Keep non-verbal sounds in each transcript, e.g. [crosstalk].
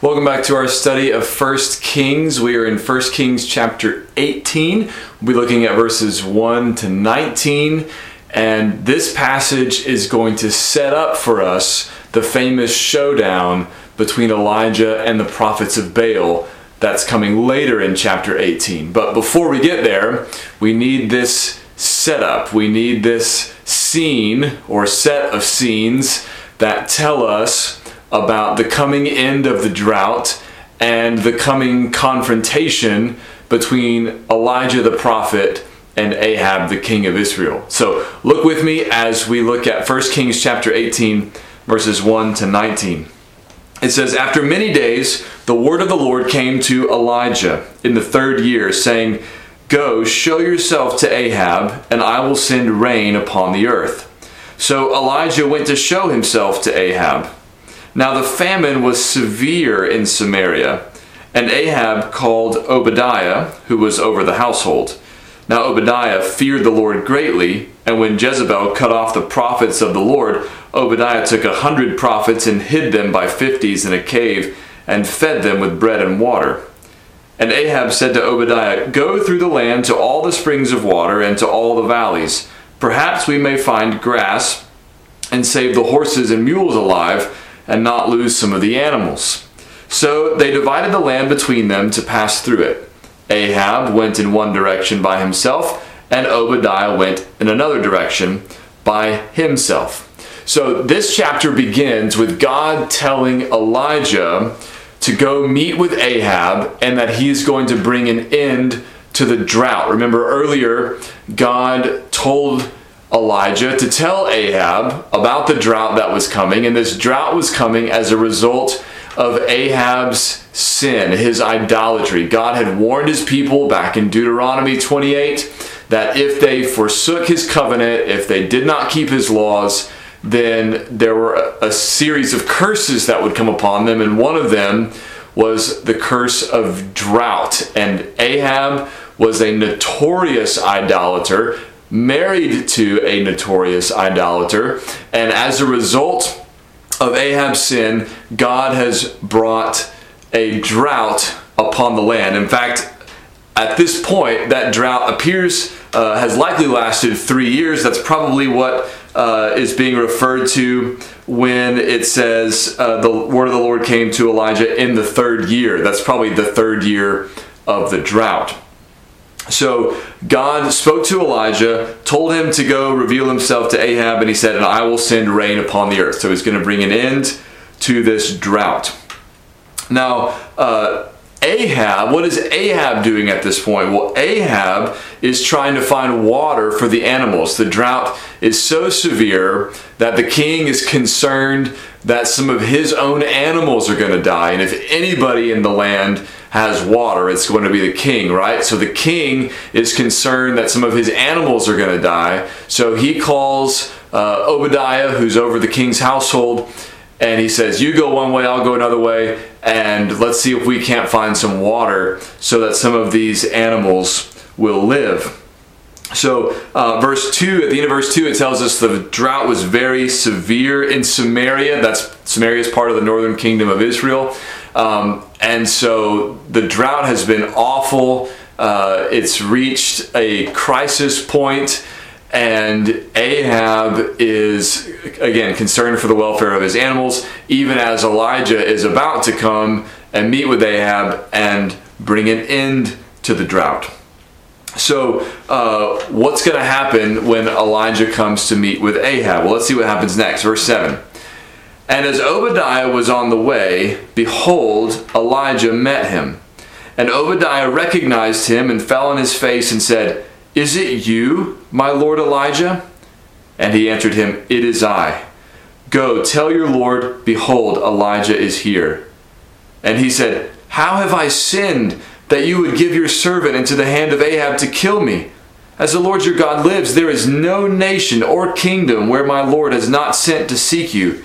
Welcome back to our study of 1 Kings. We are in 1 Kings chapter 18. We'll be looking at verses 1 to 19. And this passage is going to set up for us the famous showdown between Elijah and the prophets of Baal that's coming later in chapter 18. But before we get there, we need this setup. We need this scene or set of scenes that tell us about the coming end of the drought and the coming confrontation between Elijah the prophet and Ahab the king of Israel. So look with me as we look at 1 Kings chapter 18 verses 1 to 19. It says, After many days, the word of the Lord came to Elijah in the third year, saying, Go, show yourself to Ahab, and I will send rain upon the earth. So Elijah went to show himself to Ahab. Now the famine was severe in Samaria, and Ahab called Obadiah, who was over the household. Now Obadiah feared the Lord greatly, and when Jezebel cut off the prophets of the Lord, Obadiah took a hundred prophets and hid them by fifties in a cave, and fed them with bread and water. And Ahab said to Obadiah, Go through the land to all the springs of water and to all the valleys. Perhaps we may find grass and save the horses and mules alive and not lose some of the animals. So they divided the land between them to pass through it. Ahab went in one direction by himself, and Obadiah went in another direction by himself. So this chapter begins with God telling Elijah to go meet with Ahab and that he is going to bring an end to the drought. Remember earlier, God told Elijah to tell Ahab about the drought that was coming, and this drought was coming as a result of Ahab's sin, his idolatry. God had warned his people back in Deuteronomy 28 that if they forsook his covenant, if they did not keep his laws, then there were a, series of curses that would come upon them, and one of them was the curse of drought. And Ahab was a notorious idolater married to a notorious idolater, and as a result of Ahab's sin, God has brought a drought upon the land. In fact, at this point, that drought appears uh, has likely lasted three years. That's probably what uh, is being referred to when it says uh, the word of the Lord came to Elijah in the third year. That's probably the third year of the drought. So God spoke to Elijah, told him to go reveal himself to Ahab, and he said, And I will send rain upon the earth. So he's going to bring an end to this drought. Now, uh, Ahab, what is Ahab doing at this point? Well, Ahab is trying to find water for the animals. The drought is so severe that the king is concerned that some of his own animals are going to die. And if anybody in the land has water, it's going to be the king, right? So the king is concerned that some of his animals are going to die. So he calls uh, Obadiah, who's over the king's household, and he says, You go one way, I'll go another way, and let's see if we can't find some water so that some of these animals will live. So, uh, verse 2, at the end of verse 2, it tells us the drought was very severe in Samaria. That's Samaria is part of the northern kingdom of Israel. Um, and so the drought has been awful. Uh, it's reached a crisis point, and Ahab is, again, concerned for the welfare of his animals, even as Elijah is about to come and meet with Ahab and bring an end to the drought. So, uh, what's going to happen when Elijah comes to meet with Ahab? Well, let's see what happens next. Verse 7. And as Obadiah was on the way, behold, Elijah met him. And Obadiah recognized him and fell on his face and said, Is it you, my lord Elijah? And he answered him, It is I. Go, tell your lord, behold, Elijah is here. And he said, How have I sinned that you would give your servant into the hand of Ahab to kill me? As the Lord your God lives, there is no nation or kingdom where my Lord has not sent to seek you.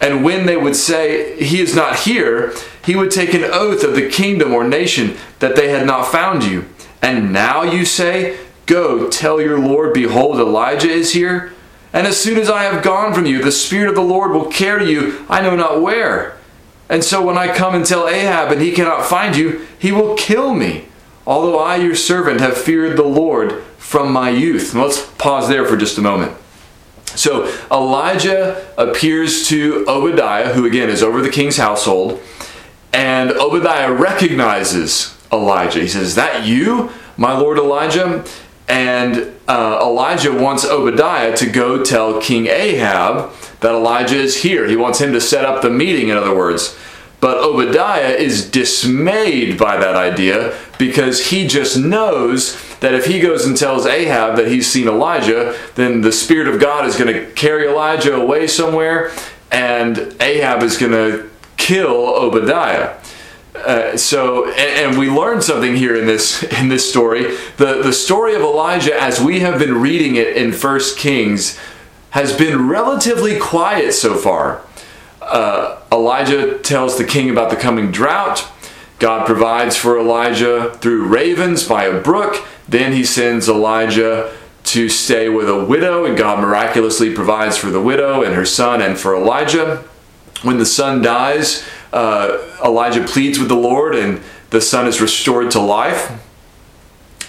And when they would say, He is not here, he would take an oath of the kingdom or nation that they had not found you. And now you say, Go, tell your Lord, behold, Elijah is here. And as soon as I have gone from you, the Spirit of the Lord will carry you, I know not where. And so when I come and tell Ahab and he cannot find you, he will kill me. Although I, your servant, have feared the Lord from my youth. let's pause there for just a moment. So Elijah appears to Obadiah, who again is over the king's household, and Obadiah recognizes Elijah. He says, Is that you, my lord Elijah? And uh, Elijah wants Obadiah to go tell King Ahab that Elijah is here. He wants him to set up the meeting, in other words. But Obadiah is dismayed by that idea because he just knows that if he goes and tells Ahab that he's seen Elijah, then the Spirit of God is going to carry Elijah away somewhere and Ahab is going to kill Obadiah. Uh, so, and, and, we learn something here in this [laughs] in this story. The the story of Elijah, as we have been reading it in First Kings, has been relatively quiet so far. Uh, Elijah tells the king about the coming drought. God provides for Elijah through ravens by a brook. Then he sends Elijah to stay with a widow, and God miraculously provides for the widow and her son and for Elijah. When the son dies, uh, Elijah pleads with the Lord, and the son is restored to life.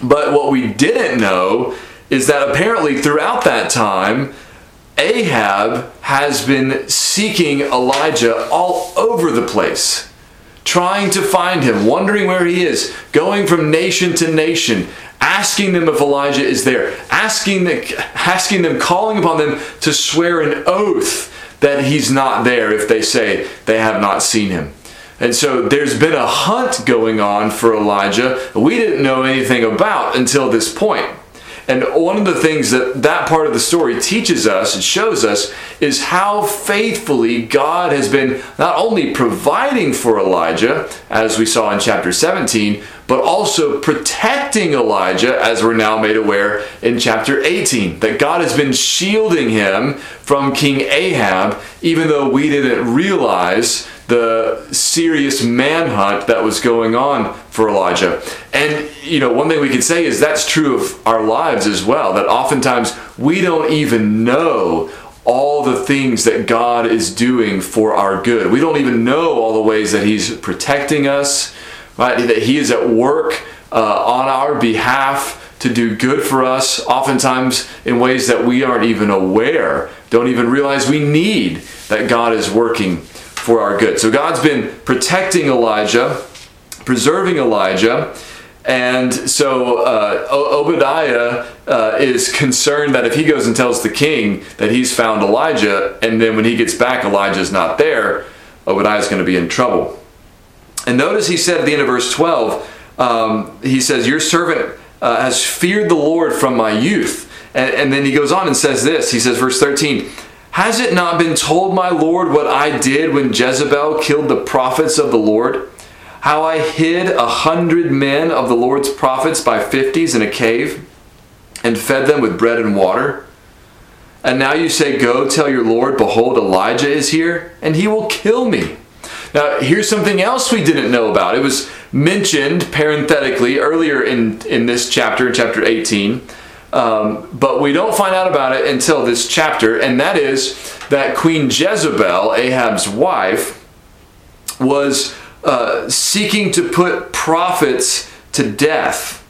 But what we didn't know is that apparently throughout that time, Ahab has been seeking Elijah all over the place, trying to find him, wondering where he is, going from nation to nation, asking them if Elijah is there, asking them, asking them, calling upon them to swear an oath that he's not there if they say they have not seen him. And so there's been a hunt going on for Elijah we didn't know anything about until this point. And one of the things that that part of the story teaches us and shows us is how faithfully God has been not only providing for Elijah, as we saw in chapter 17, but also protecting Elijah, as we're now made aware in chapter 18. That God has been shielding him from King Ahab, even though we didn't realize the serious manhunt that was going on for Elijah. And, you know, one thing we could say is that's true of our lives as well, that oftentimes we don't even know all the things that God is doing for our good. We don't even know all the ways that He's protecting us, right? That He is at work uh, on our behalf to do good for us, oftentimes in ways that we aren't even aware, don't even realize we need that God is working for our good. So God's been protecting Elijah, preserving Elijah. And so uh, Obadiah uh, is concerned that if he goes and tells the king that he's found Elijah, and then when he gets back, Elijah's not there, Obadiah's going to be in trouble. And notice he said at the end of verse 12, um, he says, Your servant uh, has feared the Lord from my youth. And, and then he goes on and says this He says, verse 13, has it not been told, my Lord, what I did when Jezebel killed the prophets of the Lord? How I hid a hundred men of the Lord's prophets by fifties in a cave and fed them with bread and water? And now you say, Go tell your Lord, behold, Elijah is here, and he will kill me. Now, here's something else we didn't know about. It was mentioned parenthetically earlier in, in this chapter, in chapter 18. Um, but we don't find out about it until this chapter, and that is that Queen Jezebel, Ahab's wife, was uh, seeking to put prophets to death.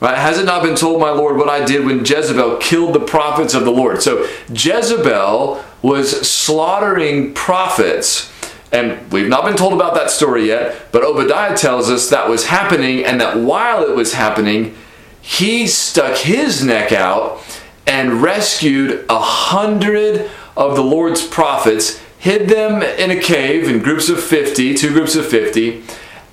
Right? Has it not been told, my Lord, what I did when Jezebel killed the prophets of the Lord? So Jezebel was slaughtering prophets. And we've not been told about that story yet, but Obadiah tells us that was happening, and that while it was happening, he stuck his neck out and rescued a hundred of the Lord's prophets, hid them in a cave in groups of 50, two groups of 50,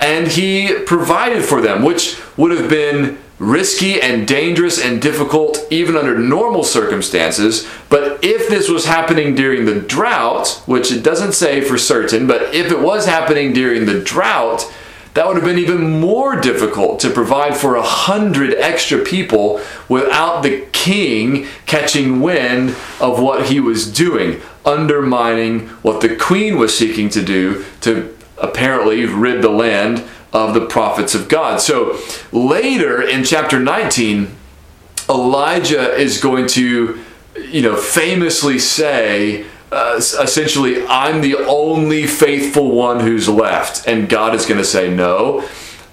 and he provided for them, which would have been risky and dangerous and difficult even under normal circumstances. But if this was happening during the drought, which it doesn't say for certain, but if it was happening during the drought, that would have been even more difficult to provide for a hundred extra people without the king catching wind of what he was doing, undermining what the queen was seeking to do to apparently rid the land of the prophets of God. So later in chapter 19, Elijah is going to, you know, famously say, uh, essentially, I'm the only faithful one who's left. And God is going to say, No,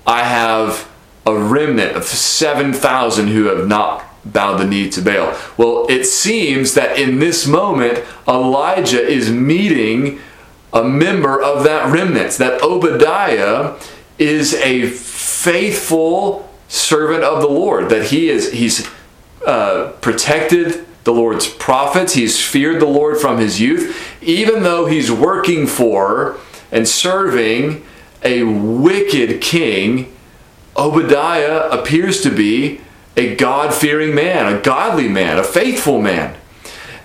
I have a remnant of 7,000 who have not bowed the knee to Baal. Well, it seems that in this moment, Elijah is meeting a member of that remnant. That Obadiah is a faithful servant of the Lord. That he is he's uh, protected the Lord's prophets. He's feared the Lord from his youth, even though he's working for and serving a wicked king. Obadiah appears to be a God fearing man, a godly man, a faithful man.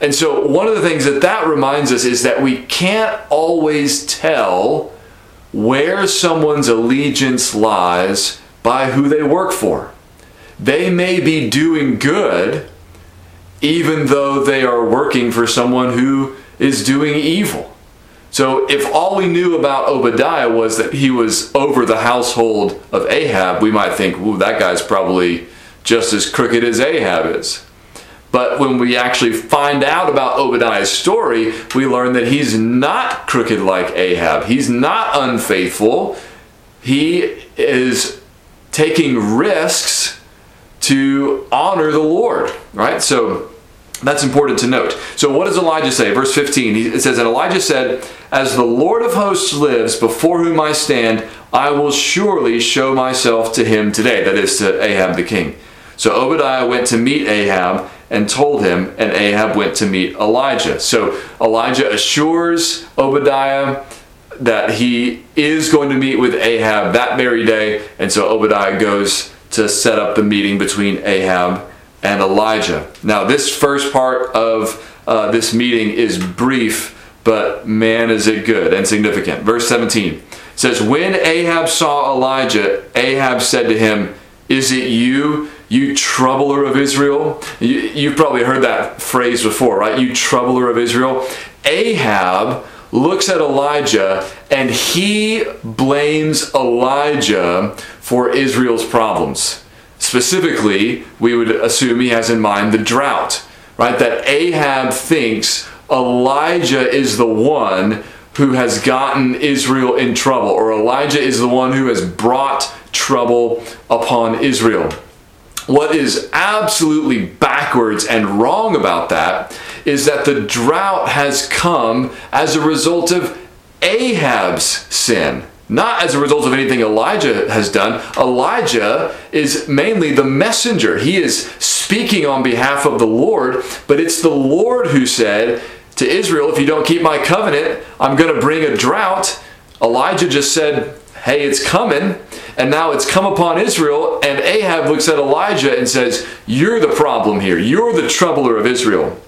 And so, one of the things that that reminds us is that we can't always tell where someone's allegiance lies by who they work for. They may be doing good even though they are working for someone who is doing evil. So if all we knew about Obadiah was that he was over the household of Ahab, we might think, ooh, that guy's probably just as crooked as Ahab is. But when we actually find out about Obadiah's story, we learn that he's not crooked like Ahab. He's not unfaithful. He is taking risks to honor the Lord, right? So that's important to note. So, what does Elijah say? Verse 15, it says, And Elijah said, As the Lord of hosts lives, before whom I stand, I will surely show myself to him today. That is to Ahab the king. So, Obadiah went to meet Ahab and told him, and Ahab went to meet Elijah. So, Elijah assures Obadiah that he is going to meet with Ahab that very day. And so, Obadiah goes to set up the meeting between Ahab and Elijah. Now, this first part of uh, this meeting is brief, but man, is it good and significant. Verse 17 says, When Ahab saw Elijah, Ahab said to him, Is it you, you troubler of Israel? You, you've probably heard that phrase before, right? You troubler of Israel. Ahab looks at Elijah and he blames Elijah for Israel's problems. Specifically, we would assume he has in mind the drought, right? That Ahab thinks Elijah is the one who has gotten Israel in trouble, or Elijah is the one who has brought trouble upon Israel. What is absolutely backwards and wrong about that is that the drought has come as a result of Ahab's sin not as a result of anything Elijah has done. Elijah is mainly the messenger. He is speaking on behalf of the Lord, but it's the Lord who said to Israel, If you don't keep my covenant, I'm going to bring a drought. Elijah just said, Hey, it's coming. And now it's come upon Israel, and Ahab looks at Elijah and says, You're the problem here. You're the troubler of Israel.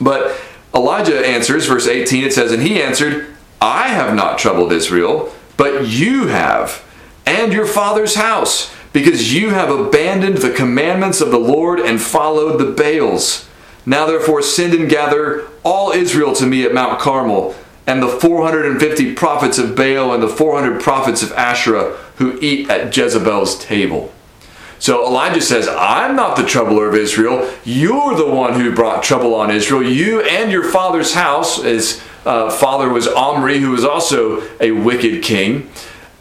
But Elijah answers, verse 18, it says, And he answered, I have not troubled Israel but you have, and your father's house, because you have abandoned the commandments of the Lord and followed the Baals. Now therefore send and gather all Israel to me at Mount Carmel, and the 450 prophets of Baal and the 400 prophets of Asherah who eat at Jezebel's table. So Elijah says, I'm not the troubler of Israel. You're the one who brought trouble on Israel. You and your father's house, as uh, father was Omri, who was also a wicked king.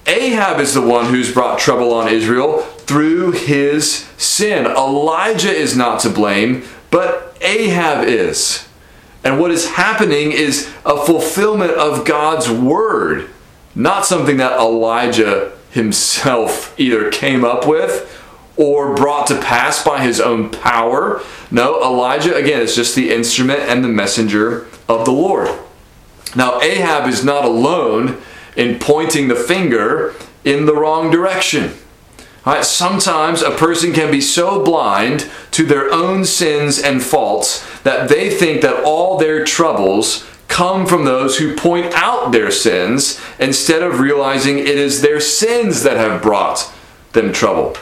Ahab is the one who's brought trouble on Israel through his sin. Elijah is not to blame, but Ahab is. And what is happening is a fulfillment of God's word, not something that Elijah himself either came up with or brought to pass by his own power. No, Elijah, again, is just the instrument and the messenger of the Lord. Now, Ahab is not alone in pointing the finger in the wrong direction. Sometimes a person can be so blind to their own sins and faults that they think that all their troubles come from those who point out their sins instead of realizing it is their sins that have brought them trouble.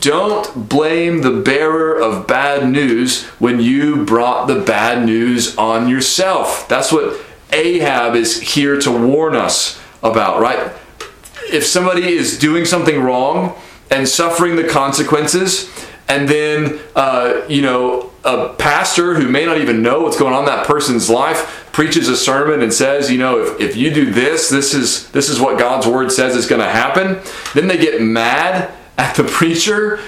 Don't blame the bearer of bad news when you brought the bad news on yourself. That's what Ahab is here to warn us about, right? If somebody is doing something wrong and suffering the consequences, and then uh, you know a pastor who may not even know what's going on in that person's life preaches a sermon and says, you know, if, if you do this, this is this is what God's word says is going to happen. Then they get mad at the [laughs] preacher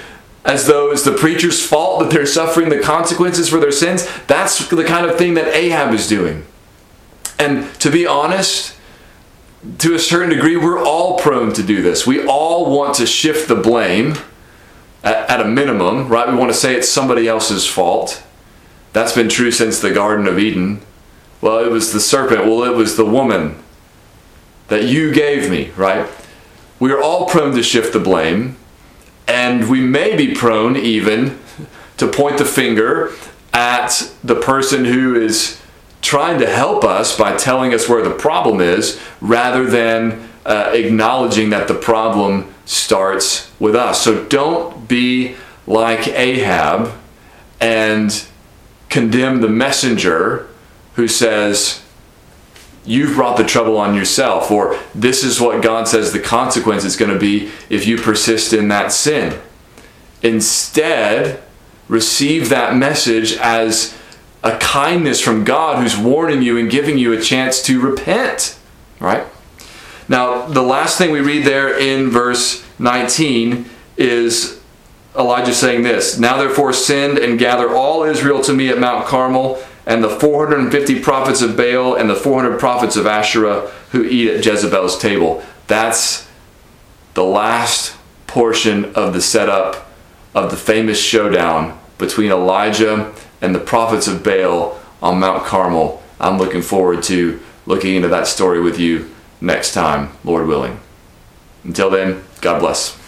as though it's the preacher's fault that they're suffering the consequences for their sins. That's the kind of thing that Ahab is doing. And to be honest, to a certain degree, we're all prone to do this. We all want to shift the blame at, at, a minimum, right? We want to say it's somebody else's fault. That's been true since the Garden of Eden. Well, it was the serpent. Well, it was the woman that you gave me, right? We are all prone to shift the blame, and we may be prone even to point the finger at the person who is trying to help us by telling us where the problem is rather than uh, acknowledging that the problem starts with us. So don't be like Ahab and condemn the messenger who says, You've brought the trouble on yourself, or this is what God says the consequence is going to be if you persist in that sin. Instead, receive that message as a kindness from God who's warning you and giving you a chance to repent, right? Now, the last thing we read there in verse 19 is Elijah saying this Now therefore send and gather all Israel to me at Mount Carmel, and the 450 prophets of Baal and the 400 prophets of Asherah who eat at Jezebel's table. That's the last portion of the setup of the famous showdown between Elijah and the prophets of Baal on Mount Carmel. I'm looking forward to looking into that story with you next time, Lord willing. Until then, God bless.